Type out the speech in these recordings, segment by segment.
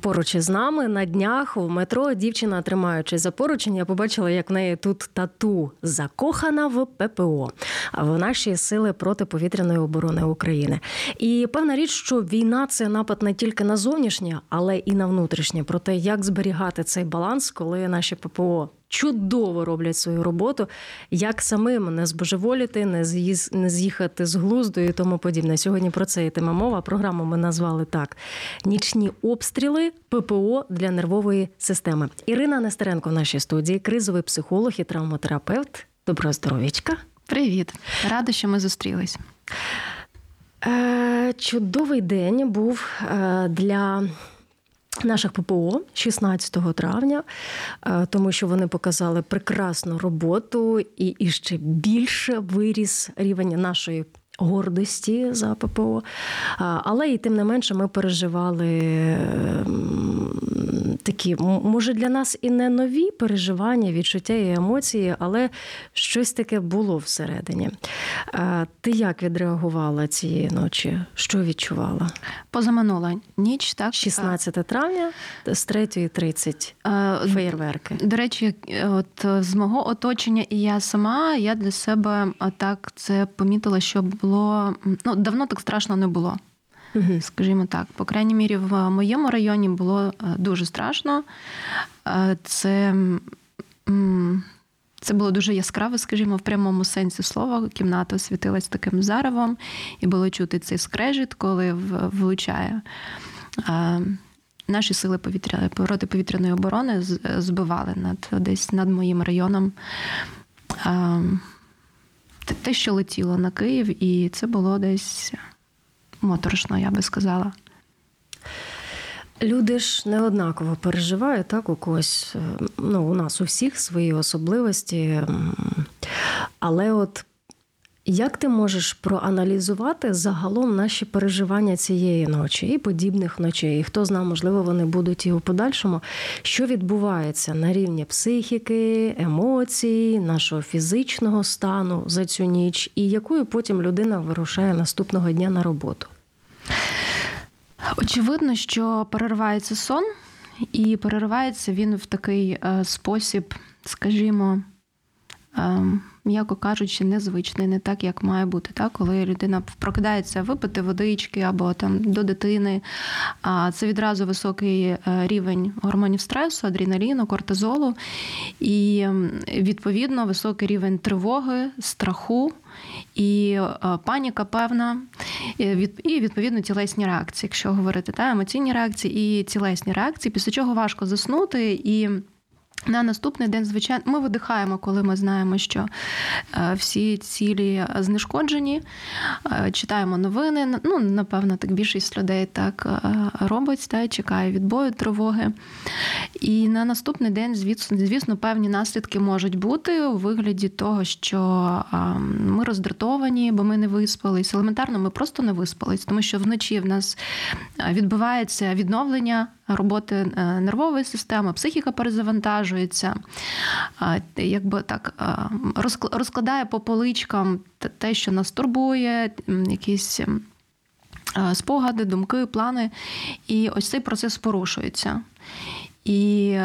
Поруч із нами на днях у метро дівчина, тримаючи за поручень, я побачила, як в неї тут тату закохана в ППО, в наші сили протиповітряної оборони України. І певна річ, що війна це напад не тільки на зовнішнє, але і на внутрішнє. Про те, як зберігати цей баланс, коли наші ППО чудово роблять свою роботу, як самим не збожеволіти, не з'їз, не з'їхати з глузду і тому подібне. Сьогодні про це йтиме мова. Програму ми назвали так: нічні обстріли ППО для нервової системи. Ірина Нестеренко в нашій студії, кризовий психолог і травматерапевт. Доброго здоров'ячка. Привіт, рада, що ми зустрілись. Е, чудовий день був е, для наших ППО 16 травня, е, тому що вони показали прекрасну роботу і, і ще більше виріс рівень нашої. Гордості за ППО, але і тим не менше ми переживали ем, такі, може, для нас і не нові переживання, відчуття і емоції, але щось таке було всередині. Ти як відреагувала цієї ночі? Що відчувала? Позаминула ніч, так? 16 травня з 3.30 феєрверки. До речі, от з мого оточення і я сама, я для себе так це помітила, що було ну давно так страшно не було. Угу. Скажімо так, по крайній мірі, в моєму районі було дуже страшно. Це це було дуже яскраво, скажімо, в прямому сенсі слова. Кімната освітилась таким заревом, і було чути цей скрежіт, коли влучає. Наші сили повітря протиповітряної оборони збивали над десь над моїм районом те, що летіло на Київ, і це було десь моторошно, я би сказала. Люди ж не однаково переживають, так, у когось, ну, у нас у всіх свої особливості. Але от як ти можеш проаналізувати загалом наші переживання цієї ночі і подібних ночей? І хто знає, можливо, вони будуть і у подальшому, що відбувається на рівні психіки, емоцій, нашого фізичного стану за цю ніч, і якою потім людина вирушає наступного дня на роботу? Очевидно, що переривається сон, і переривається він в такий е, спосіб, скажімо. М'яко кажучи, незвичний, не так, як має бути. Так? Коли людина прокидається випити водички або там до дитини, а це відразу високий е, рівень гормонів стресу, адреналіну, кортизолу, і відповідно високий рівень тривоги, страху. І е, паніка певна, і відповідно тілесні реакції, якщо говорити, та емоційні реакції і тілесні реакції, після чого важко заснути і. На наступний день, звичайно, ми видихаємо, коли ми знаємо, що е, всі цілі знешкоджені, е, читаємо новини. Ну, напевно, так більшість людей так е, робить, та, чекає відбою тривоги. І на наступний день, звісно, звісно, певні наслідки можуть бути у вигляді того, що ми роздратовані, бо ми не виспались. Елементарно, ми просто не виспались, тому що вночі в нас відбувається відновлення роботи нервової системи, психіка перезавантажується, якби так розкладає по поличкам те, що нас турбує, якісь спогади, думки, плани. І ось цей процес порушується. І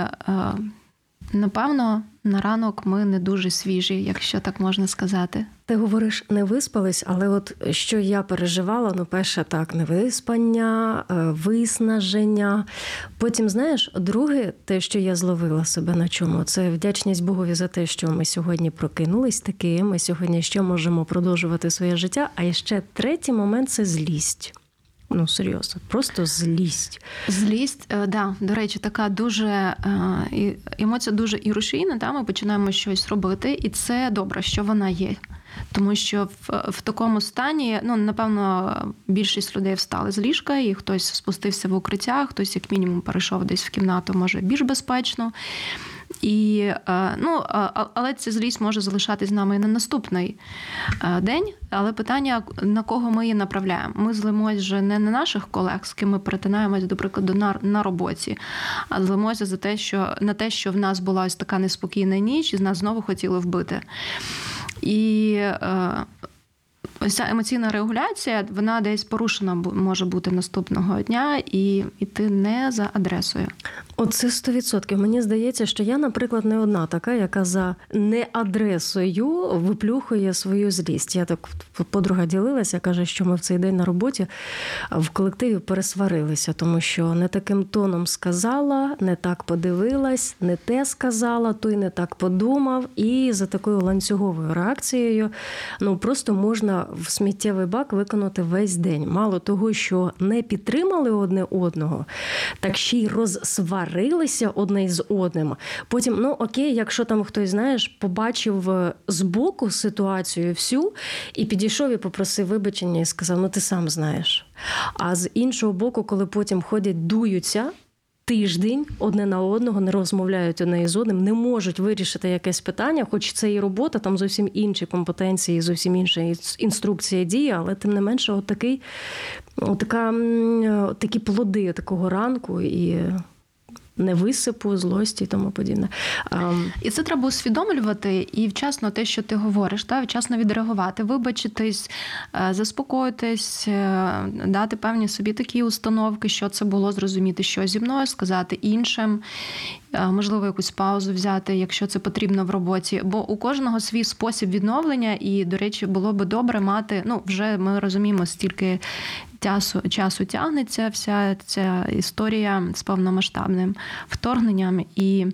Напевно, на ранок ми не дуже свіжі, якщо так можна сказати. Ти говориш, не виспались, але от що я переживала, ну, перше, так, невиспання, е, виснаження. Потім, знаєш, друге, те, що я зловила себе на чому, це вдячність Богові за те, що ми сьогодні прокинулись таки, ми сьогодні ще можемо продовжувати своє життя. А ще третій момент це злість. Ну, серйозно, просто злість. Злість, е, да, до речі, така дуже е, емоція дуже ірушійна. Да? Ми починаємо щось робити, і це добре, що вона є. Тому що в, в такому стані, ну напевно, більшість людей встали з ліжка, і хтось спустився в укриття, хтось, як мінімум, перейшов десь в кімнату, може більш безпечно. І, е, ну, Але ця злість може залишатись з нами і на наступний е, день. Але питання, на кого ми її направляємо? Ми злимось вже не на наших колег, з ким ми перетинаємось, до прикладу, на на роботі, а злимося за те, що на те, що в нас була ось така неспокійна ніч, і з нас знову хотіли вбити. І е, ось ця емоційна регуляція, вона десь порушена може бути наступного дня і йти не за адресою. Оце 100%. Мені здається, що я, наприклад, не одна така, яка за не адресою виплюхує свою злість. Я так подруга ділилася, каже, що ми в цей день на роботі в колективі пересварилися, тому що не таким тоном сказала, не так подивилась, не те сказала, той не так подумав. І за такою ланцюговою реакцією ну просто можна в сміттєвий бак виконати весь день. Мало того, що не підтримали одне одного, так ще й розсварилися одне з одним. Потім, ну окей, якщо там хтось знаєш, побачив е, збоку ситуацію всю і підійшов і попросив вибачення і сказав: Ну ти сам знаєш. А з іншого боку, коли потім ходять, дуються тиждень одне на одного не розмовляють одне із одним, не можуть вирішити якесь питання, хоч це і робота, там зовсім інші компетенції, зовсім інша інструкція дії, але тим не менше, отакий, отака, такі плоди такого ранку і невисипу, злості і тому подібне. І це треба усвідомлювати і вчасно те, що ти говориш, та вчасно відреагувати, вибачитись, е, заспокоїтись, е, дати певні собі такі установки, що це було, зрозуміти, що зі мною сказати іншим. Е, можливо, якусь паузу взяти, якщо це потрібно в роботі. Бо у кожного свій спосіб відновлення, і, до речі, було би добре мати. Ну, вже ми розуміємо, стільки часу часу тягнеться вся ця історія з повномасштабним вторгненням, і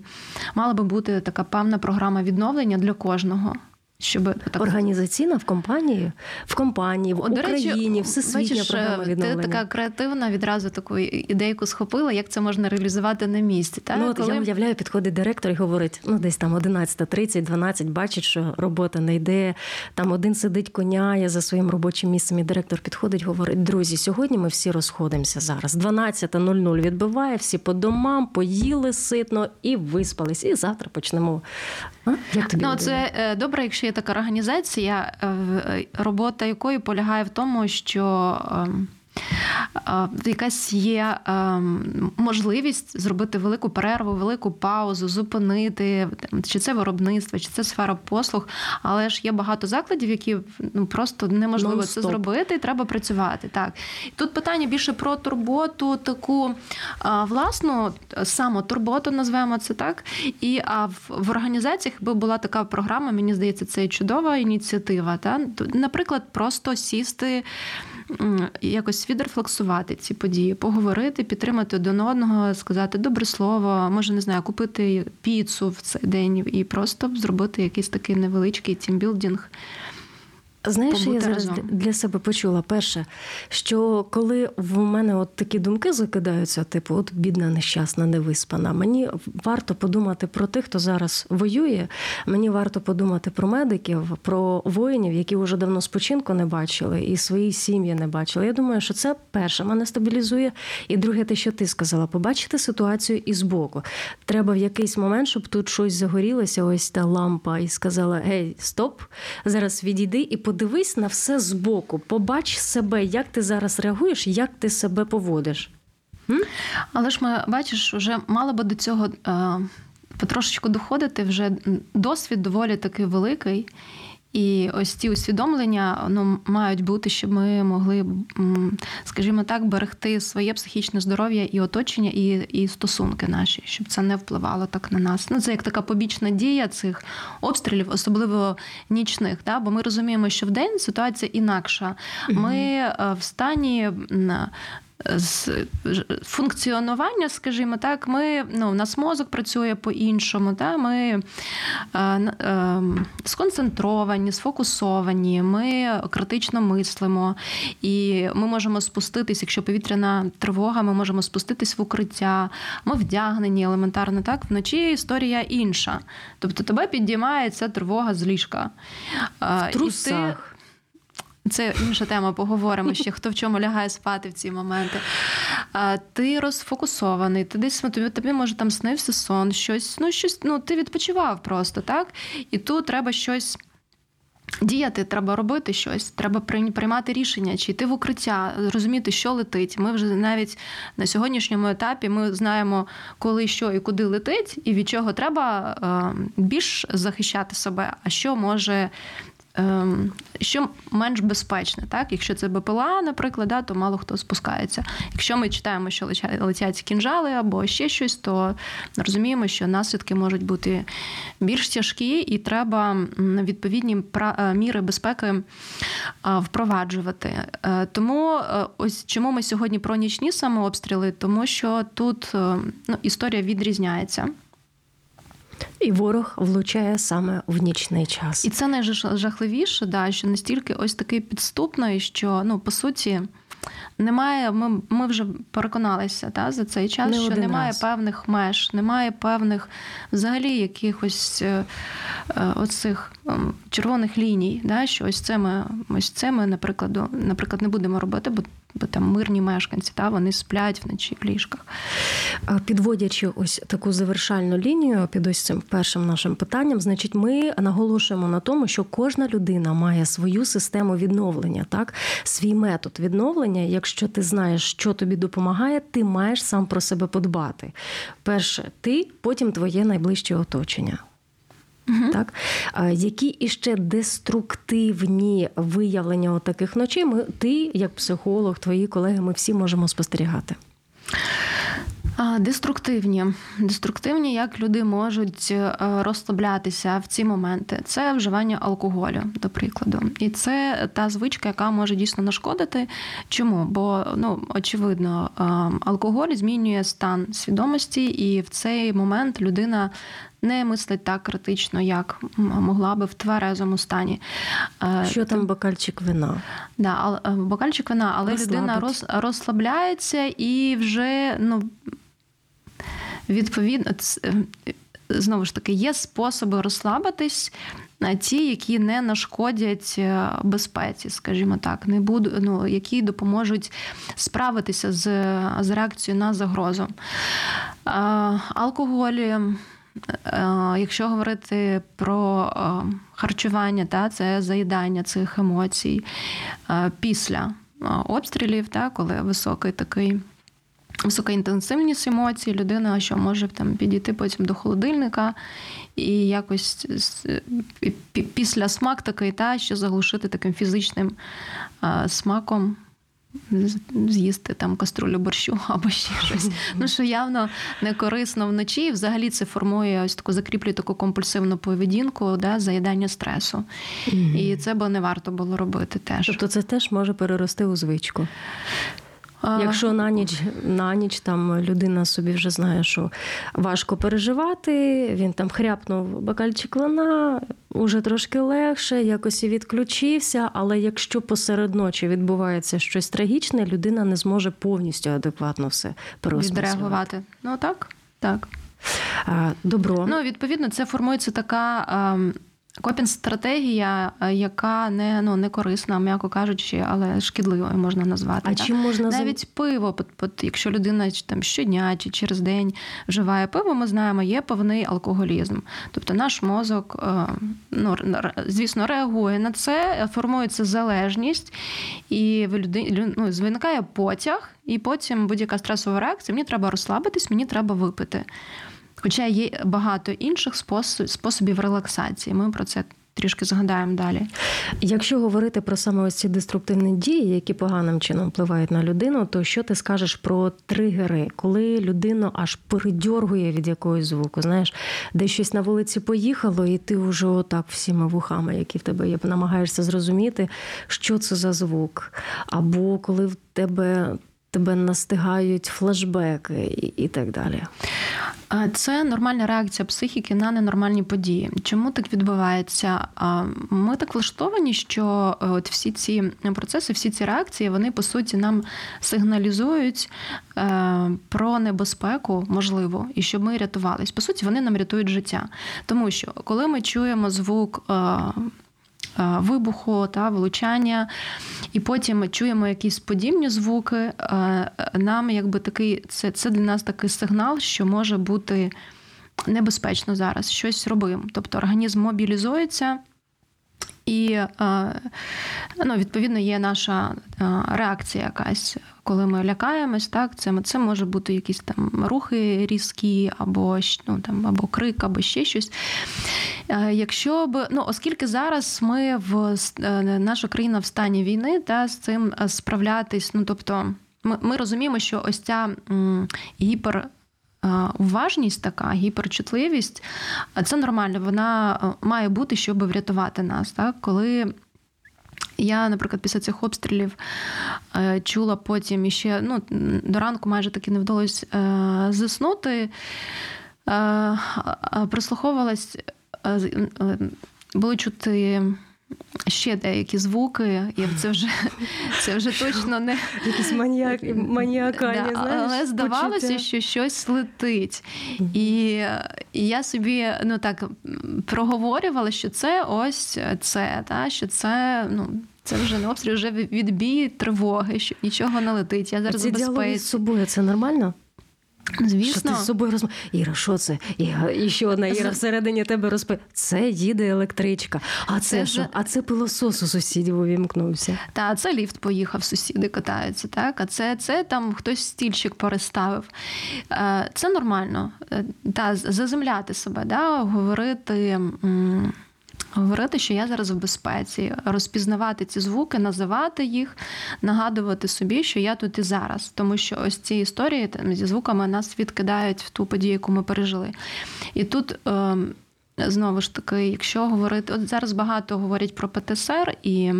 мала би бути така певна програма відновлення для кожного щоб так... організаційна в компанії, в компанії, в О, Україні, речі, всесвітня бачиш, програма відновлення. Ти така креативна відразу таку ідейку схопила, як це можна реалізувати на місці. Так? Ну, от Коли... Я уявляю, підходить директор і говорить: ну десь там 11.30, 12, бачить, що робота не йде. Там один сидить, коняє за своїм робочим місцем. І директор підходить, говорить: друзі, сьогодні ми всі розходимося зараз. 12.00 відбиває, всі по домам, поїли ситно і виспались. І завтра почнемо. А? Як тобі ну, це е, добре, якщо така організація, е, робота якої полягає в тому, що ем, якась є ем, можливість зробити велику перерву, велику паузу, зупинити чи це виробництво, чи це сфера послуг. Але ж є багато закладів, які ну просто неможливо це зробити, і треба працювати. Так тут питання більше про турботу, таку власну самотурботу, назвемо це так. І а в, в організаціях би була така програма, мені здається, це чудова ініціатива. Та? Наприклад, просто сісти якось відрефлексувати ці події, поговорити, підтримати один одного, сказати добре слово, може не знаю, купити піцу в цей день і просто зробити якийсь такий невеличкий тімбілдинг. Знаєш, я зараз разом. для себе почула перше, що коли в мене от такі думки закидаються, типу, от бідна, нещасна, невиспана, мені варто подумати про тих, хто зараз воює. Мені варто подумати про медиків, про воїнів, які вже давно спочинку не бачили, і свої сім'ї не бачили. Я думаю, що це перше мене стабілізує. І друге, те, що ти сказала, побачити ситуацію і збоку. Треба в якийсь момент, щоб тут щось загорілося, ось та лампа, і сказала: Гей, стоп, зараз відійди і подивись на все збоку, побач себе, як ти зараз реагуєш, як ти себе поводиш. М? Але ж ми бачиш, вже мало би до цього е, потрошечку доходити, вже досвід доволі такий великий. І ось ці усвідомлення ну, мають бути, щоб ми могли, скажімо так, берегти своє психічне здоров'я і оточення, і і стосунки наші, щоб це не впливало так на нас. Ну, Це як така побічна дія цих обстрілів, особливо нічних. Да? Бо ми розуміємо, що в день ситуація інакша. Ми mm в стані з функціонування, скажімо так, ми ну, у нас мозок працює по-іншому. Та? Ми е, е, сконцентровані, сфокусовані, ми критично мислимо, і ми можемо спуститись, якщо повітряна тривога, ми можемо спуститись в укриття, ми вдягнені елементарно. Так, вночі історія інша. Тобто тебе підіймає ця тривога з ліжка. В трусах. І ти це інша тема, поговоримо ще, хто в чому лягає спати в ці моменти. Ти розфокусований, ти десь тобі, тобі може там снився сон, щось, ну щось, ну ти відпочивав просто, так? І тут треба щось. Діяти, треба робити щось, треба приймати рішення, чи йти в укриття, розуміти, що летить. Ми вже навіть на сьогоднішньому етапі ми знаємо, коли що і куди летить, і від чого треба більш захищати себе, а що може Ем, що менш безпечне, так? Якщо це БПЛА, наприклад, да, то мало хто спускається. Якщо ми читаємо, що летять кінжали або ще щось, то розуміємо, що наслідки можуть бути більш тяжкі, і треба відповідні е, міри безпеки е, впроваджувати. Е, тому ось чому ми сьогодні про нічні самообстріли, тому що тут ну, історія відрізняється. І ворог влучає саме в нічний час. І це найжахливіше, да, що настільки ось такий підступний, що ну по суті. Немає, ми ми вже переконалися та, за цей час, Не що немає раз. певних меж, немає певних взагалі якихось е, е, оцих е, червоних ліній. Да, Що ось це ми ось це ми, наприклад, наприклад, не будемо робити, бо бо там мирні мешканці, та вони сплять вночі в ліжках. Підводячи ось таку завершальну лінію під ось цим першим нашим питанням, значить, ми наголошуємо на тому, що кожна людина має свою систему відновлення, так, свій метод відновлення. Якщо ти знаєш, що тобі допомагає, ти маєш сам про себе подбати. Перше, ти, потім твоє найближче оточення. Угу. Так? Які іще деструктивні виявлення таких ночей, ми, ти, як психолог, твої колеги, ми всі можемо спостерігати. Деструктивні, деструктивні, як люди можуть е, розслаблятися в ці моменти, це вживання алкоголю, до прикладу, і це та звичка, яка може дійсно нашкодити. Чому? Бо ну очевидно, е, алкоголь змінює стан свідомості, і в цей момент людина не мислить так критично, як могла би в тверезому стані. Е, Що там бокальчик вина? Да, бокальчик вина, але Розслабить. людина роз, розслабляється і вже ну відповідно, е, знову ж таки, є способи розслабитись. Ті, які не нашкодять е, безпеці, скажімо так, не буду, ну, які допоможуть справитися з з реакцією на загрозу. Алкоголі, е, якщо говорити про харчування, та, це заїдання цих емоцій після обстрілів, та, коли високий такий висока інтенсивність емоцій, людина, що може там підійти потім до холодильника і якось після смак такий, та що заглушити таким фізичним смаком. З'їсти там каструлю борщу або ще щось. Ну що явно не корисно вночі. І взагалі це формує ось таку закріплює таку компульсивну поведінку, да, заїдання стресу. І це б не варто було робити теж. Тобто це теж може перерости у звичку. Якщо на ніч на ніч там людина собі вже знає, що важко переживати, він там хряпнув бокальчик вина, уже трошки легше, якось і відключився. Але якщо посеред ночі відбувається щось трагічне, людина не зможе повністю адекватно все Відреагувати. Ну так, так. Добро. Ну, відповідно, це формується така. Ем, Копінг-стратегія, е, яка не ну не корисна, м'яко кажучи, але шкідливою можна назвати. А так? чим можна навіть пиво? якщо людина там щодня чи через день вживає пиво, ми знаємо, є повний алкоголізм. Тобто наш мозок, е, ну звісно, реагує на це, формується залежність, і в людині ну, виникає потяг, і потім будь-яка стресова реакція. Мені треба розслабитись, мені треба випити. Хоча є багато інших способів релаксації. Ми про це. Трішки згадаємо далі. Якщо говорити про саме ось ці деструктивні дії, які поганим чином впливають на людину, то що ти скажеш про тригери, коли людину аж передьоргує від якогось звуку? Знаєш, де щось на вулиці поїхало, і ти вже отак всіма вухами, які в тебе є, намагаєшся зрозуміти, що це за звук. Або коли в тебе тебе настигають флешбеки і, і так далі? Це нормальна реакція психіки на ненормальні події. Чому так відбувається? Ми так влаштовані, що е, от всі ці процеси, всі ці реакції, вони по суті нам сигналізують е, про небезпеку, можливо, і щоб ми рятувались. По суті, вони нам рятують життя. Тому що коли ми чуємо звук е, вибуху та влучання, і потім ми чуємо якісь подібні звуки. Е, нам якби такий це, це для нас такий сигнал, що може бути небезпечно зараз щось робимо. Тобто організм мобілізується. І е, ну, відповідно є наша реакція якась, коли ми лякаємось, так це це може бути якісь там рухи різкі, або ну, там, або крик, або ще щось. Е, якщо б ну, оскільки зараз ми в е, наша країна в стані війни, та з цим е, справлятись, ну тобто, ми, ми розуміємо, що ось ця гіпер. Уважність така, гіперчутливість, це нормально, вона має бути, щоб врятувати нас. Так? Коли я, наприклад, після цих обстрілів чула потім іще ну, до ранку майже таки не вдалося заснути, прислуховувалась були чути. Ще деякі звуки, як це вже це вже точно не якісь маніак, маніакальні, да, знаєш, але здавалося, почуття. що щось летить. І, і я собі ну так проговорювала, що це ось це, та, що це ну. Це вже не обстріл, вже відбій тривоги, що нічого не летить. Я зараз Ці з собою це нормально? Звісно. Що ти з собою розмов... Іра, що це? Іра, і ще одна Іра всередині тебе розпи. Це їде електричка. А це, це що? А це пилосос у сусідів увімкнувся. Та це ліфт поїхав, сусіди катаються. Так, а це це там хтось стільчик переставив. Е, це нормально. Е, та заземляти себе, да, говорити говорити, що я зараз в безпеці, розпізнавати ці звуки, називати їх, нагадувати собі, що я тут і зараз. Тому що ось ці історії там, зі звуками нас відкидають в ту подію, яку ми пережили. І тут. Е, Знову ж таки, якщо говорити, от зараз багато говорять про ПТСР і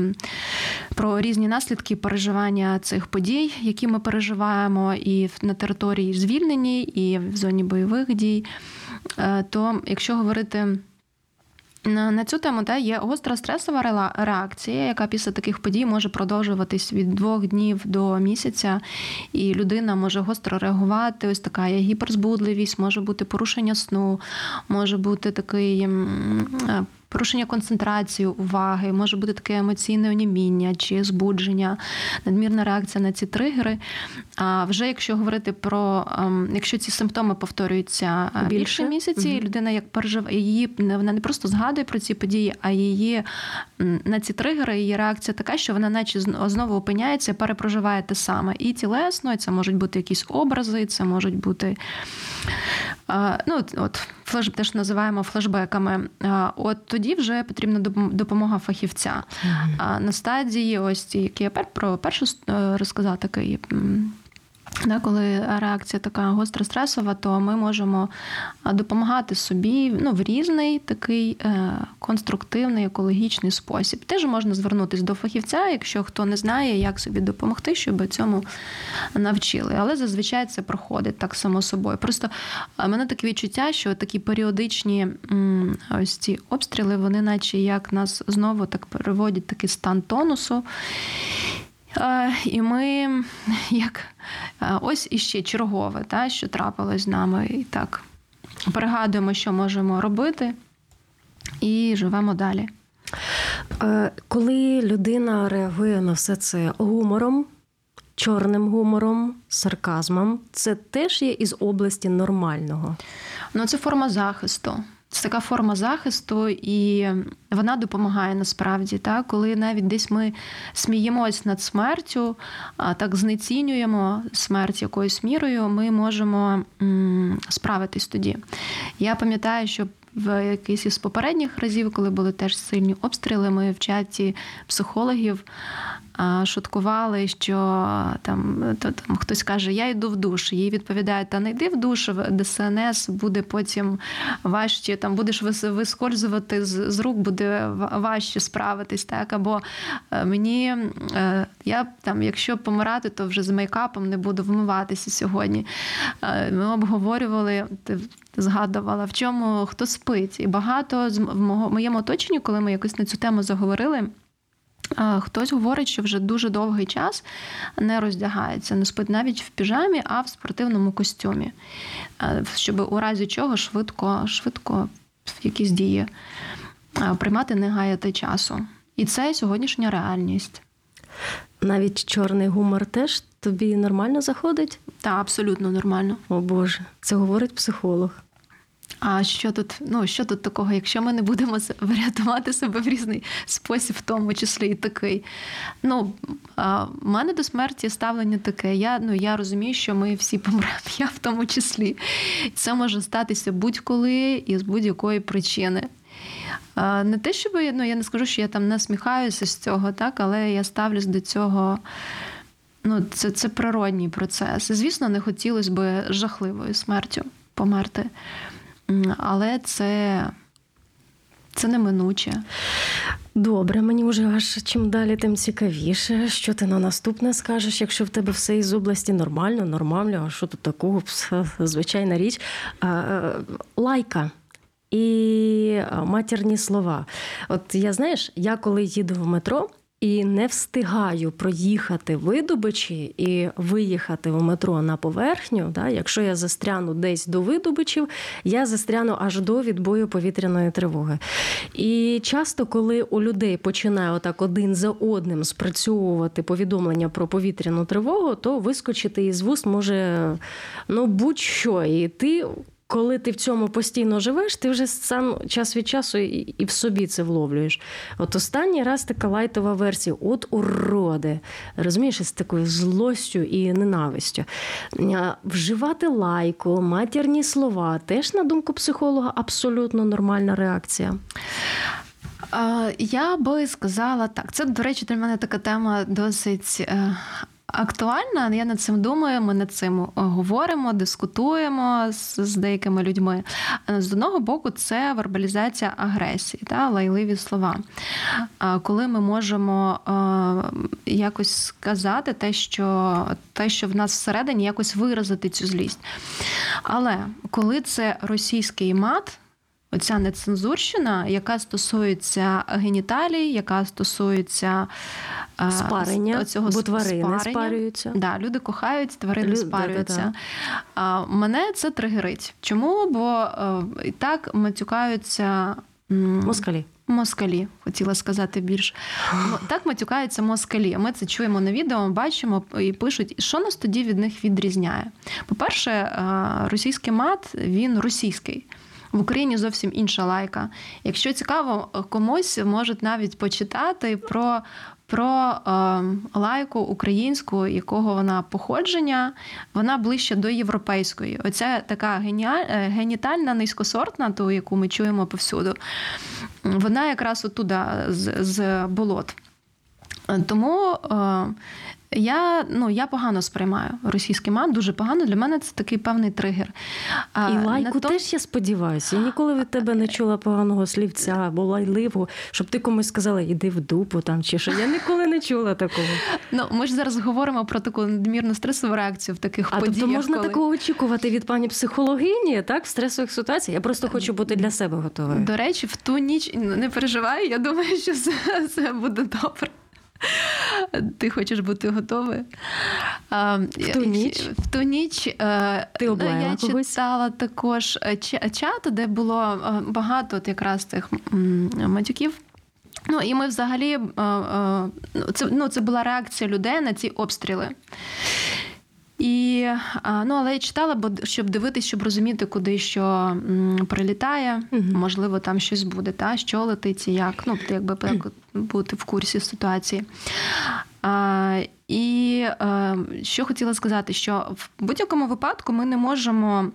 про різні наслідки переживання цих подій, які ми переживаємо, і на території звільненій, і в зоні бойових дій, е, то якщо говорити на цю тему та є гостра стресова реакція, яка після таких подій може продовжуватись від двох днів до місяця, і людина може гостро реагувати. Ось така є гіперзбудливість, може бути порушення сну, може бути такий порушення концентрації уваги, може бути таке емоційне оніміння чи збудження, надмірна реакція на ці тригери. А вже якщо говорити про ем, якщо ці симптоми повторюються е, більше, більше місяці, угу. людина як переживає її, вона не просто згадує про ці події, а її на ці тригери її реакція така, що вона, наче знову опиняється, перепроживає те саме. І тілесно, і це можуть бути якісь образи, це можуть бути. Ну, от флеш теж називаємо флешбеками. От тоді вже потрібна допомога фахівця. А на стадії, ось які я про першу е, розказала, такий Да, коли реакція така гостро стресова, то ми можемо допомагати собі ну, в різний такий е, конструктивний, екологічний спосіб. Теж можна звернутися до фахівця, якщо хто не знає, як собі допомогти, щоб цьому навчили. Але зазвичай це проходить так само собою. Просто в мене таке відчуття, що такі періодичні ось ці обстріли, вони, наче як нас знову так переводять такий стан тонусу. І ми як ось іще чергове, та, що трапилось з нами, і так пригадуємо, що можемо робити, і живемо далі. Коли людина реагує на все це гумором, чорним гумором, сарказмом, це теж є із області нормального. Ну, це форма захисту. Це така форма захисту, і вона допомагає насправді. Так? Коли навіть десь ми сміємось над смертю, а так знецінюємо смерть якоюсь мірою, ми можемо справитись тоді. Я пам'ятаю, що в якийсь із попередніх разів, коли були теж сильні обстріли, ми в чаті психологів шуткували, що там то, там хтось каже, я йду в душ. Їй відповідають, та не йди в душ, ДСНС буде потім важче, там будеш вискользувати з, з рук, буде важче справитись. так, Або е, мені е, я там, якщо помирати, то вже з мейкапом не буду вмиватися сьогодні. Е, ми обговорювали, згадувала, в чому хто спить. І багато в моєму оточенні, коли ми якось на цю тему заговорили. Хтось говорить, що вже дуже довгий час не роздягається, не спить навіть в піжамі, а в спортивному костюмі, щоб у разі чого швидко, швидко якісь дії приймати, не гаяти часу. І це сьогоднішня реальність. Навіть чорний гумор теж тобі нормально заходить? Так, абсолютно нормально. О Боже, це говорить психолог. А що тут ну, що тут такого, якщо ми не будемо врятувати себе в різний спосіб, в тому числі і такий. Ну, в мене до смерті ставлення таке. Я ну, я розумію, що ми всі помремо, я в тому числі. Це може статися будь-коли і з будь-якої причини. Не те, щоб ну, я не скажу, що я там насміхаюся з цього, так, але я ставлюсь до цього. Ну, Це це природній процес. Звісно, не хотілося б жахливою смертю померти але це. Це неминуче. Добре, мені вже аж чим далі, тим цікавіше. Що ти на наступне скажеш, якщо в тебе все із області нормально, нормально, а що тут такого? Звичайна річ. Лайка і матірні слова. От я знаєш, я коли їду в метро і не встигаю проїхати видобичі і виїхати в метро на поверхню. Да, Якщо я застряну десь до видобичів, я застряну аж до відбою повітряної тривоги. І часто, коли у людей починає отак один за одним спрацьовувати повідомлення про повітряну тривогу, то вискочити із вуст може ну будь-що. І ти коли ти в цьому постійно живеш, ти вже сам час від часу і в собі це вловлюєш. От останній раз така лайтова версія: от уроди, розумієш, з такою злостю і ненавистю. Вживати лайку, матірні слова теж, на думку психолога, абсолютно нормальна реакція. Я би сказала так. Це, до речі, для мене така тема досить е, актуальна. Я над цим думаю. Ми над цим е, говоримо, дискутуємо з, з деякими людьми. З одного боку, це вербалізація агресії, та лайливі слова. Коли ми можемо е, якось сказати те, що те, що в нас всередині, якось виразити цю злість. Але коли це російський мат оця нецензурщина, яка стосується геніталій, яка стосується е, спарення, цього бо тварини спарення. спарюються. Да, Люди кохають, тварини Лю... спарюються. Да. Мене це тригерить. Чому? Бо е, і так матюкаються москалі. Москалі, хотіла сказати більш. Так матюкаються москалі. Ми це чуємо на відео, бачимо і пишуть, що нас тоді від них відрізняє. По-перше, е, російський мат він російський в Україні зовсім інша лайка. Якщо цікаво, комусь можуть навіть почитати про. Про е, лайку українську, якого вона походження, вона ближче до європейської. Оця така геніаль, е, генітальна, низькосортна, ту, яку ми чуємо повсюду, вона якраз отуда з, з болот. Тому е, я ну, я погано сприймаю російський мат, дуже погано. Для мене це такий певний тригер. А, І лайку то... теж я сподіваюся. Я ніколи від тебе не чула поганого слівця або лайливого, щоб ти комусь сказала, іди в дупу там чи що. Я ніколи не чула такого. Ну, Ми ж зараз говоримо про таку надмірну стресову реакцію в таких а подіях. Тобто можна коли... такого очікувати від пані психологині, так, в стресових ситуаціях. Я просто хочу бути для себе готовою. До речі, в ту ніч не переживай, я думаю, що все, все буде добре. Ти хочеш бути готовий? В ту ніч В ту ніч е, Ти ну, я когось? читала також е, чат, де було е, багато от якраз тих матюків. Ну і ми взагалі це ну, це була реакція людей на ці обстріли. І, ну, Але я читала, бо щоб дивитись, щоб розуміти, куди що прилітає, угу. можливо, там щось буде, та, що летить і як. Ну, якби бути в курсі ситуації. А, І а, що хотіла сказати, що в будь-якому випадку ми не можемо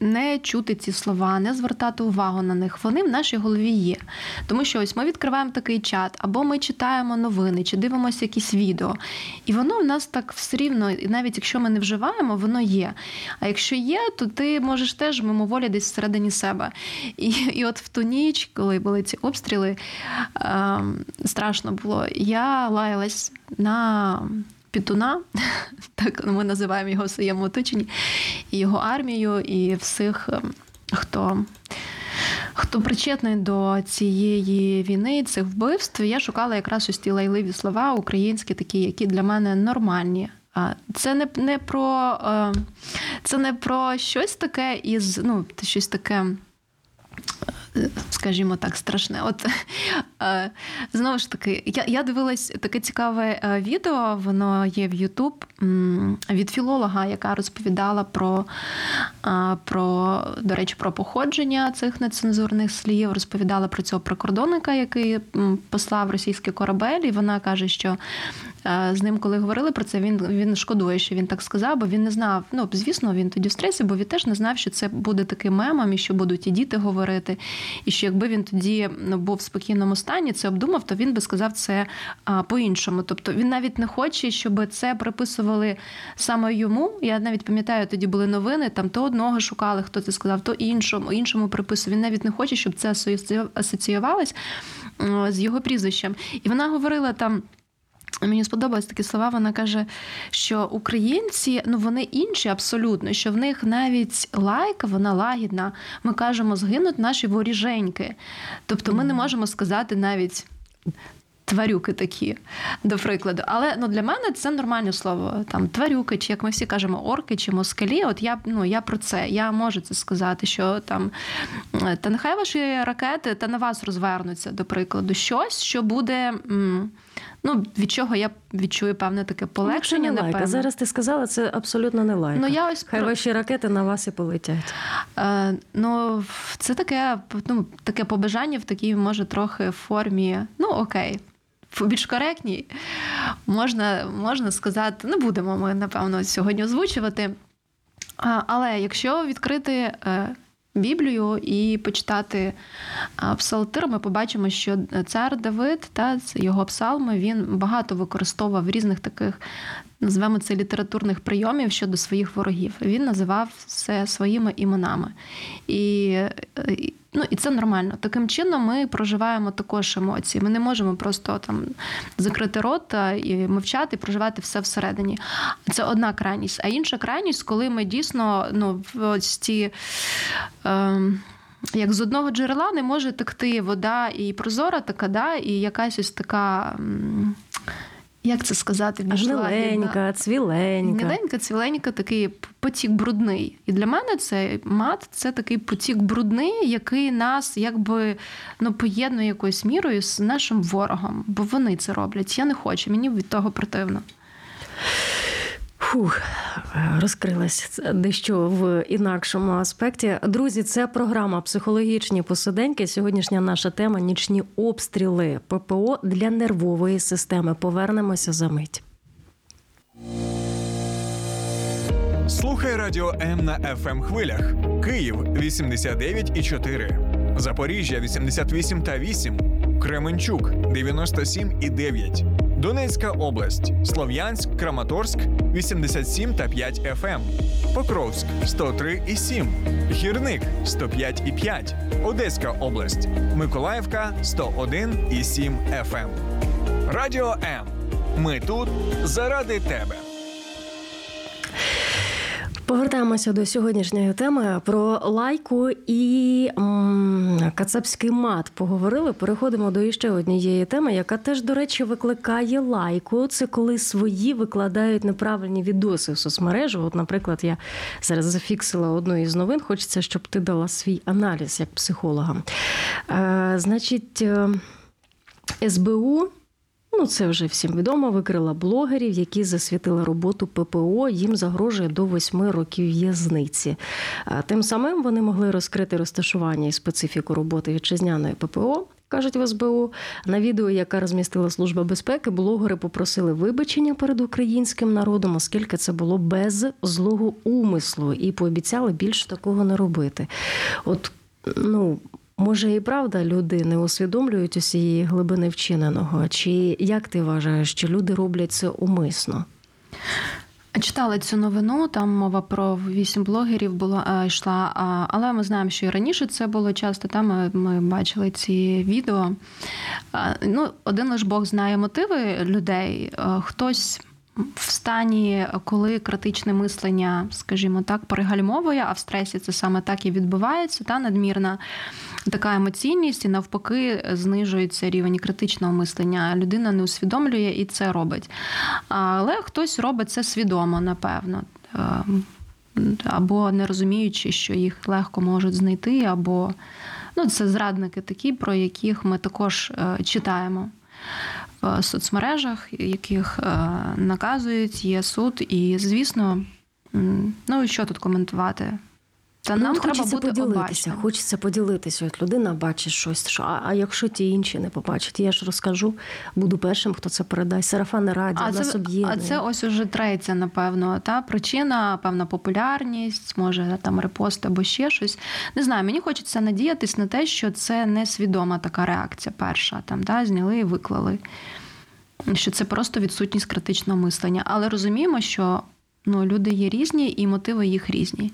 не чути ці слова, не звертати увагу на них. Вони в нашій голові є. Тому що ось ми відкриваємо такий чат, або ми читаємо новини, чи дивимося якісь відео. І воно в нас так все рівно, і навіть якщо ми не вживаємо, воно є. А якщо є, то ти можеш теж мимоволі десь всередині себе. І і от в ту ніч, коли були ці обстріли, е, страшно було. Я лаялась на Пітуна, так ми називаємо його в своєму оточенні, і його армію, і всіх, ем, хто хто причетний до цієї війни, цих вбивств. Я шукала якраз ось ті лайливі слова українські, такі, які для мене нормальні. Це не не про ем, це не про щось таке із ну, щось таке скажімо так, страшне. От е, знову ж таки, я я дивилась таке цікаве е, відео, воно є в Ютуб від філолога, яка розповідала про, е, про, до речі, про походження цих нецензурних слів, розповідала про цього прикордонника, який послав російський корабель, і вона каже, що з ним, коли говорили про це, він він шкодує, що він так сказав, бо він не знав. Ну, звісно, він тоді в стресі, бо він теж не знав, що це буде таким мемом, і що будуть і діти говорити. І що якби він тоді ну, був в спокійному стані, це обдумав, то він би сказав це по-іншому. Тобто він навіть не хоче, щоб це приписували саме йому. Я навіть пам'ятаю, тоді були новини, там то одного шукали, хто це сказав, то іншому, іншому приписував. Він навіть не хоче, щоб це асоціювалось з його прізвищем. І вона говорила там. Мені сподобались такі слова. Вона каже, що українці ну вони інші абсолютно, що в них навіть лайка, вона лагідна. Ми кажемо, згинуть наші воріженьки. Тобто ми не можемо сказати навіть. Тварюки такі, до прикладу. Але ну, для мене це нормальне слово. Там тварюки, чи як ми всі кажемо, орки чи москалі. От я ну, я про це. Я можу це сказати, що там та нехай ваші ракети та на вас розвернуться, до прикладу, щось, що буде. Ну, від чого я відчую певне таке полегшення. Ну, не лайк. Зараз ти сказала, це абсолютно не лайк. Ну, я ось Хай про... ваші ракети на вас і полетять. Е, Ну, це таке ну, таке побажання в такій, може, трохи формі. Ну, окей. Більш коректній, можна можна сказати, не будемо ми, напевно, сьогодні озвучувати. Але якщо відкрити е, Біблію і почитати псалтир, ми побачимо, що цар Давид та його псалми він багато використовував різних таких, називаємо це літературних прийомів щодо своїх ворогів. Він називав це своїми іменами. І Ну і це нормально. Таким чином ми проживаємо також емоції. Ми не можемо просто там закрити рот і мовчати, проживати все всередині. Це одна крайність. А інша крайність, коли ми дійсно ну, ось ті. Е, як з одного джерела не може текти вода і прозора така, да, і якась ось така як це сказати, Гниленька, цвіленька. Гниленька, цвіленька, такий потік брудний. І для мене цей мат це такий потік брудний, який нас якби ну, поєднує якоюсь мірою з нашим ворогом, бо вони це роблять. Я не хочу, мені від того противно. Фух, розкрилась дещо в інакшому аспекті. Друзі, це програма Психологічні посиденьки. Сьогоднішня наша тема нічні обстріли ППО для нервової системи. Повернемося за мить. Слухай радіо М на fm ем хвилях. Київ 89,4. Запоріжжя 88 та 8. Кременчук 97 і 9. Донецька область, Слов'янськ, Краматорськ 87 та 5 ФМ, ем. Покровськ 103 і 7, Гірник 105 і 5, Одеська область, Миколаївка 101 і 7 ФМ. Ем. Радіо М. Ми тут заради тебе. Повертаємося до сьогоднішньої теми про лайку і м, кацапський мат. Поговорили. Переходимо до іще однієї теми, яка теж, до речі, викликає лайку. Це коли свої викладають неправильні відоси в соцмережу. От, наприклад, я зараз зафіксила одну із новин. Хочеться, щоб ти дала свій аналіз як психолога. Е, Значить, е, СБУ. Ну, це вже всім відомо. Викрила блогерів, які засвітили роботу ППО. Їм загрожує до восьми років в'язниці. Тим самим вони могли розкрити розташування і специфіку роботи вітчизняної ППО. кажуть в СБУ. На відео, яке розмістила служба безпеки, блогери попросили вибачення перед українським народом, оскільки це було без злого умислу, і пообіцяли більше такого не робити. От ну. Може, і правда люди не усвідомлюють усієї глибини вчиненого? Чи як ти вважаєш, що люди роблять це умисно? Читала цю новину, там мова про вісім блогерів була е, йшла. Але ми знаємо, що і раніше це було часто. Там ми, ми бачили ці відео. Ну, один лиш Бог знає мотиви людей. Е, хтось в стані, коли критичне мислення, скажімо так, перегальмовує, а в стресі це саме так і відбувається, та надмірна така емоційність, і навпаки, знижується рівень критичного мислення. Людина не усвідомлює і це робить. Але хтось робить це свідомо, напевно. Ем, або не розуміючи, що їх легко можуть знайти, або ну, це зрадники такі, про яких ми також е, читаємо в соцмережах, яких е, наказують, є суд, і звісно, ну що тут коментувати? Та ну, нам треба хочеться бути поділитися. Обачним. Хочеться поділитися. От людина бачить щось. Що, а, а якщо ті інші не побачать, я ж розкажу, буду першим, хто це передасть. Сарафан радіо, а нас це, А це ось уже третя, напевно. Та причина, певна популярність, може там репост або ще щось. Не знаю, мені хочеться надіятись на те, що це несвідома така реакція. Перша там та зняли і виклали. Що це просто відсутність критичного мислення. Але розуміємо, що ну, люди є різні і мотиви їх різні.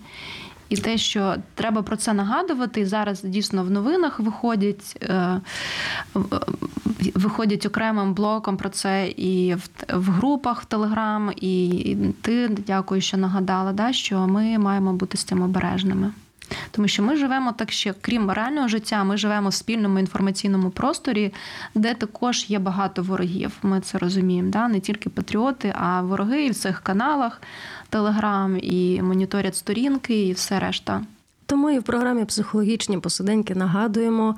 І те, що треба про це нагадувати, і зараз дійсно в новинах виходять е, виходять окремим блоком про це і в, групах в Телеграм, і ти дякую, що нагадала, да, що ми маємо бути з цим обережними. Тому що ми живемо так ще, крім реального життя, ми живемо в спільному інформаційному просторі, де також є багато ворогів. Ми це розуміємо. Да? Не тільки патріоти, а вороги і в цих каналах, Телеграм, і моніторять сторінки, і все решта. Тому і в програмі психологічні посиденьки нагадуємо: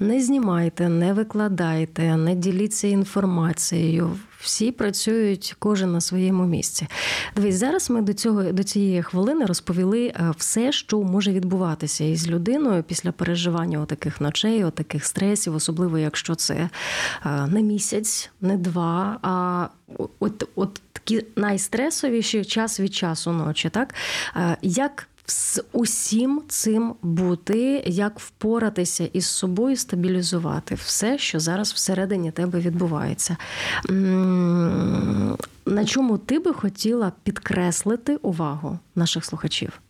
не знімайте, не викладайте, не діліться інформацією. Всі працюють кожен на своєму місці. Дивись, зараз ми до цього до цієї хвилини розповіли е, все, що може відбуватися із людиною після переживання таких ночей, таких стресів, особливо якщо це е, не місяць, не два, а от от такі найстресовіші час від часу ночі. Так е, як з усім цим бути, як впоратися із собою, стабілізувати все, що зараз всередині тебе відбувається. На чому ти би хотіла підкреслити увагу наших слухачів?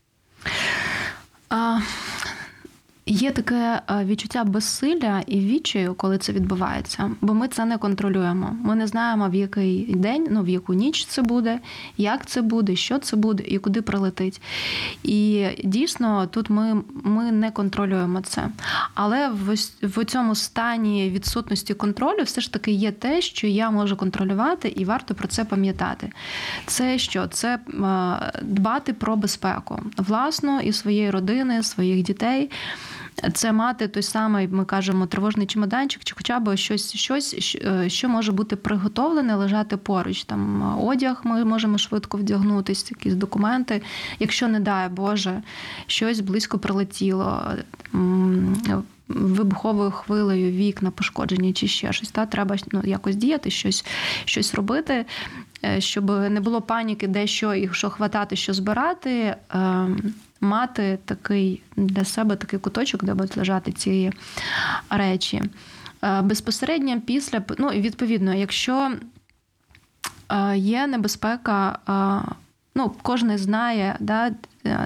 Є таке е, відчуття безсилля і відчаю, коли це відбувається, бо ми це не контролюємо. Ми не знаємо, в який день, ну в яку ніч це буде, як це буде, що це буде і куди прилетить. І дійсно тут ми ми не контролюємо це. Але в, в цьому стані відсутності контролю все ж таки є те, що я можу контролювати, і варто про це пам'ятати. Це що? Це е, дбати про безпеку власну і своєї родини, своїх дітей це мати той самий, ми кажемо, тривожний чемоданчик, чи хоча б щось, щось, е, що може бути приготовлене, лежати поруч. Там одяг ми можемо швидко вдягнутися, якісь документи. Якщо, не дай Боже, щось близько прилетіло. Вибуховою хвилею вікна пошкоджені чи ще щось. Та треба ну, якось діяти, щось щось робити, е, щоб не було паніки, де що і що хватати, що збирати. Мати такий для себе такий куточок, де будуть лежати ці речі. Е, безпосередньо після, ну відповідно, якщо е, є небезпека, е, ну, кожен знає, да,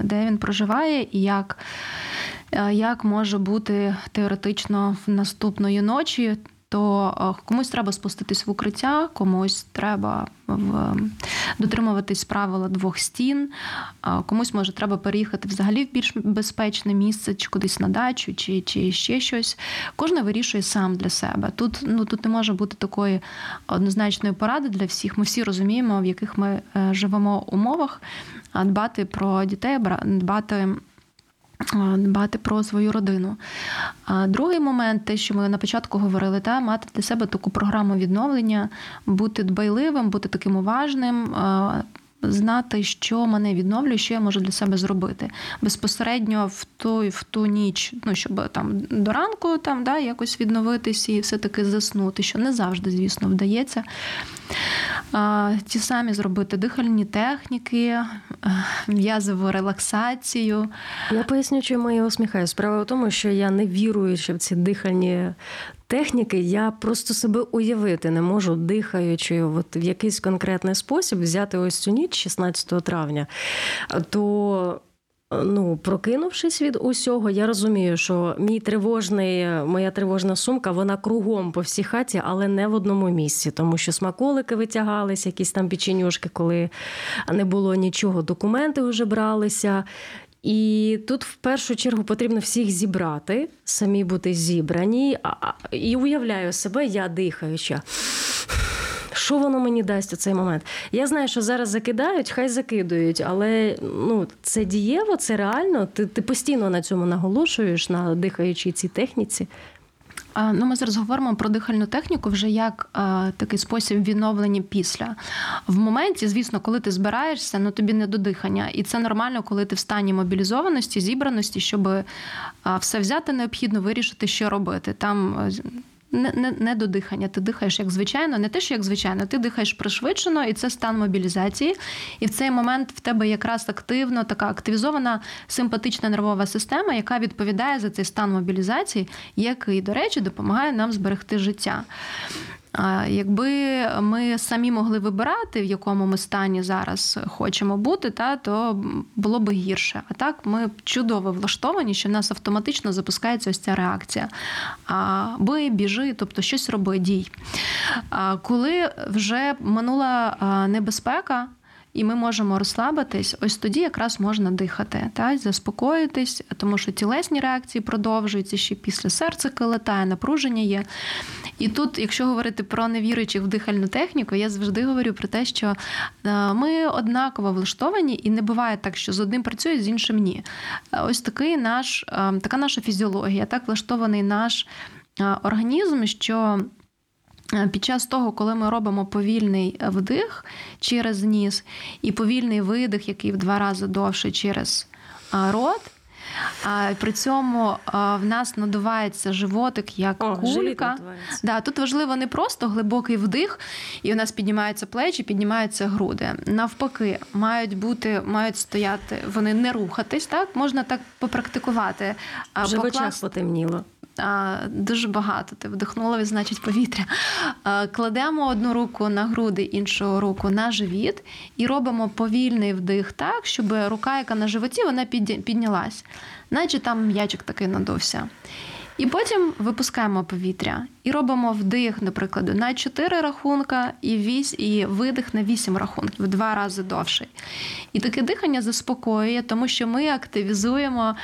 де він проживає і як. Як може бути теоретично в наступної ночі то е, комусь треба спуститись в укриття, комусь треба в дотримуватись правила двох стін, комусь може треба переїхати взагалі в більш безпечне місце, чи кудись на дачу, чи чи ще щось. Кожен вирішує сам для себе. Тут ну тут не може бути такої однозначної поради для всіх. Ми всі розуміємо, в яких ми е, живемо умовах, а дбати про дітей, дбати дбати про свою родину. А другий момент, те, що ми на початку говорили, та мати для себе таку програму відновлення, бути дбайливим, бути таким уважним. Знати, що мене відновлює, що я можу для себе зробити. Безпосередньо в ту, в ту ніч, ну щоб там до ранку там да, якось відновитись і все-таки заснути, що не завжди, звісно, вдається. А, Ті самі зробити дихальні техніки, е, м'язову релаксацію. Я поясню, чому я усміхаю. Справа в тому, що я не віруючи в ці дихальні техніки, я просто себе уявити не можу, дихаючи от в якийсь конкретний спосіб, взяти ось цю ніч 16 травня. То Ну, прокинувшись від усього, я розумію, що мій тривожний, моя тривожна сумка, вона кругом по всій хаті, але не в одному місці, тому що смаколики витягались, якісь там печенюшки, коли не було нічого, документи вже бралися. І тут в першу чергу потрібно всіх зібрати, самі бути зібрані. І уявляю себе, я дихаюча. Що воно мені дасть у цей момент? Я знаю, що зараз закидають, хай закидують, але ну, це дієво, це реально. Ти ти постійно на цьому наголошуєш, на дихаючій цій техніці. Ну, Ми зараз говоримо про дихальну техніку вже як такий спосіб відновлення після. В моменті, звісно, коли ти збираєшся, ну тобі не до дихання. І це нормально, коли ти в стані мобілізованості, зібраності, щоб все взяти необхідно, вирішити, що робити. Там не не, не до дихання. Ти дихаєш як звичайно, не те, що як звичайно, ти дихаєш пришвидшено, і це стан мобілізації. І в цей момент в тебе якраз активно така активізована симпатична нервова система, яка відповідає за цей стан мобілізації, який, до речі, допомагає нам зберегти життя. Якби ми самі могли вибирати, в якому ми стані зараз хочемо бути, та то було б гірше. А так ми чудово влаштовані, що в нас автоматично запускається ось ця реакція. Бий, біжи, тобто щось роби, дій. А коли вже минула небезпека і ми можемо розслабитись, ось тоді якраз можна дихати, та, заспокоїтись, тому що тілесні реакції продовжуються ще після серце калатає, напруження є. І тут, якщо говорити про невіруючих в дихальну техніку, я завжди говорю про те, що е, ми однаково влаштовані, і не буває так, що з одним працює, з іншим ні. Ось такий наш, е, така наша фізіологія, так влаштований наш е, організм, що Е, під час того, коли ми робимо повільний вдих через ніс і повільний видих, який в два рази довше через рот. А при цьому в нас надувається животик як О, кулька. Да, Тут важливо не просто глибокий вдих, і у нас піднімаються плечі, піднімаються груди. Навпаки, мають бути, мають стояти, вони не рухатись. Так можна так попрактикувати. В очах потемніло дуже багато. Ти вдихнула, значить повітря. Кладемо одну руку на груди, іншу руку на живіт і робимо повільний вдих так, щоб рука, яка на животі, вона піднялась, наче там м'ячик такий надувся. І потім випускаємо повітря і робимо вдих, наприклад, на 4 рахунка і вісь, і видих на 8 рахунків, в два рази довший. І таке дихання заспокоює, тому що ми активізуємо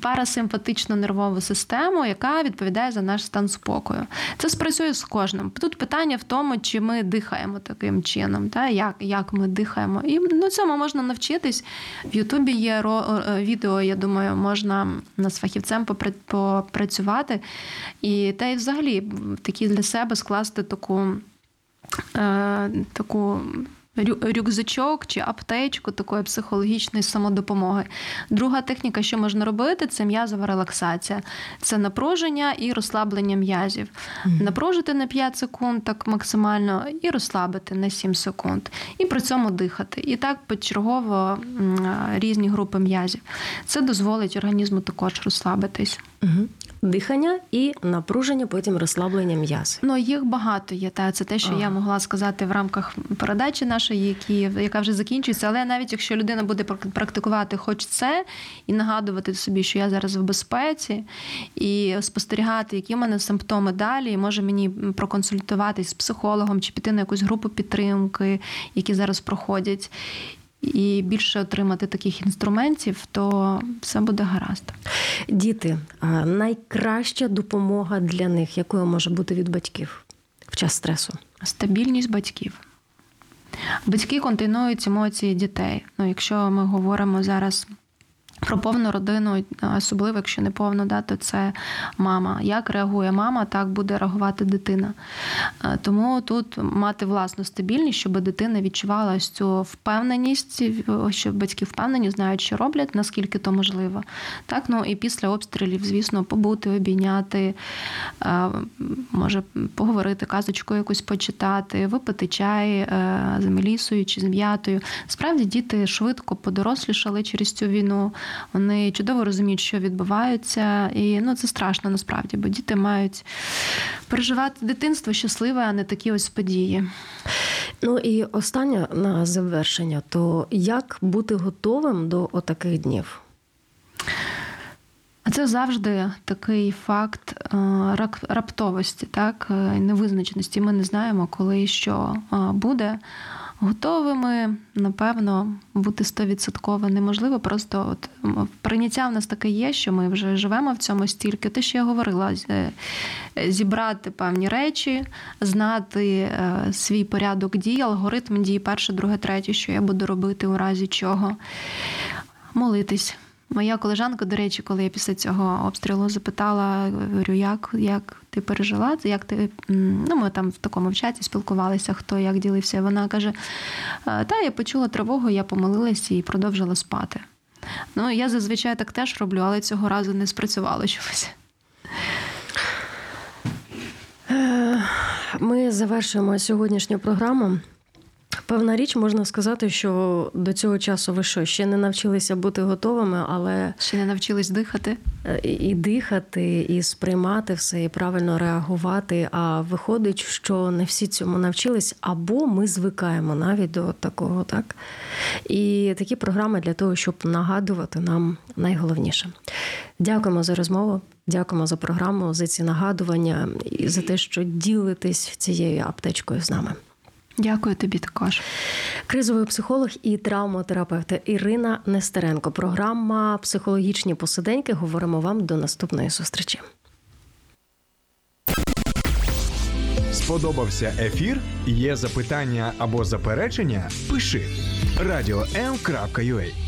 парасимпатичну нервову систему, яка відповідає за наш стан спокою. Це спрацює з кожним. Тут питання в тому, чи ми дихаємо таким чином, та як як ми дихаємо. І на цьому можна навчитись. В Ютубі є е, відео, я думаю, можна з фахівцем попрацювати. І та й взагалі такі для себе скласти таку. Е, таку рюкзачок чи аптечку такої психологічної самодопомоги. Друга техніка, що можна робити, це м'язова релаксація, це напруження і розслаблення м'язів. Mm-hmm. Напружити на 5 секунд так максимально і розслабити на 7 секунд. І при цьому дихати. І так почергово різні групи м'язів. Це дозволить організму також розслабитись. Дихання і напруження, потім розслаблення м'яз. Ну їх багато є. Та це те, що ага. я могла сказати в рамках передачі нашої, які яка вже закінчується. Але навіть якщо людина буде практикувати, хоч це, і нагадувати собі, що я зараз в безпеці, і спостерігати, які в мене симптоми далі, і може мені проконсультуватись з психологом чи піти на якусь групу підтримки, які зараз проходять і більше отримати таких інструментів, то все буде гаразд. Діти, найкраща допомога для них, якою може бути від батьків в час стресу? Стабільність батьків. Батьки континують емоції дітей. Ну, Якщо ми говоримо зараз Про повну родину, особливо якщо не повну, да, то це мама. Як реагує мама, так буде реагувати дитина. Е, Тому тут мати власну стабільність, щоб дитина відчувала ось цю впевненість, що батьки впевнені, знають, що роблять, наскільки то можливо. Так, ну і після обстрілів, звісно, побути, обійняти, е, може поговорити, казочку якусь почитати, випити чай е, з мелісою чи з м'ятою. Справді діти швидко подорослішали через цю війну. Вони чудово розуміють, що відбувається, і ну це страшно насправді, бо діти мають переживати дитинство щасливе, а не такі ось події. Ну і останнє на завершення: то як бути готовим до отаких днів? А це завжди такий факт е, раптовості, так, е, невизначеності. Ми не знаємо, коли що е, буде. Готовими, напевно, бути стовідсотково неможливо. Просто от прийняття в нас таке є, що ми вже живемо в цьому стільки. Те, що я говорила, е, зібрати певні речі, знати е, свій порядок дій, алгоритм дій, перше, друге, третє, що я буду робити у разі чого. Молитись. Моя колежанка, до речі, коли я після цього обстрілу запитала, говорю, як, як ти пережила, як ти. Ну, ми там в такому в чаті спілкувалися, хто як ділився. Вона каже: «Е, Та я почула тривогу, я помолилася і продовжила спати. Ну, я зазвичай так теж роблю, але цього разу не спрацювало чогось. Ми завершуємо сьогоднішню програму. Певна річ, можна сказати, що до цього часу ви що, ще не навчилися бути готовими, але Ще не навчились дихати. е, і і дихати, і сприймати все, і правильно реагувати. А виходить, що не всі цьому навчились, або ми звикаємо навіть до такого, так? І такі програми для того, щоб нагадувати нам найголовніше. Дякуємо за розмову, дякуємо за програму, за ці нагадування і за те, що ділитесь цією аптечкою з нами. Дякую тобі також. Кризовий психолог і травмотерапевт Ірина Нестеренко. Програма Психологічні посиденьки. Говоримо вам до наступної зустрічі. Сподобався ефір? Є запитання або заперечення? Пиши радіом.ua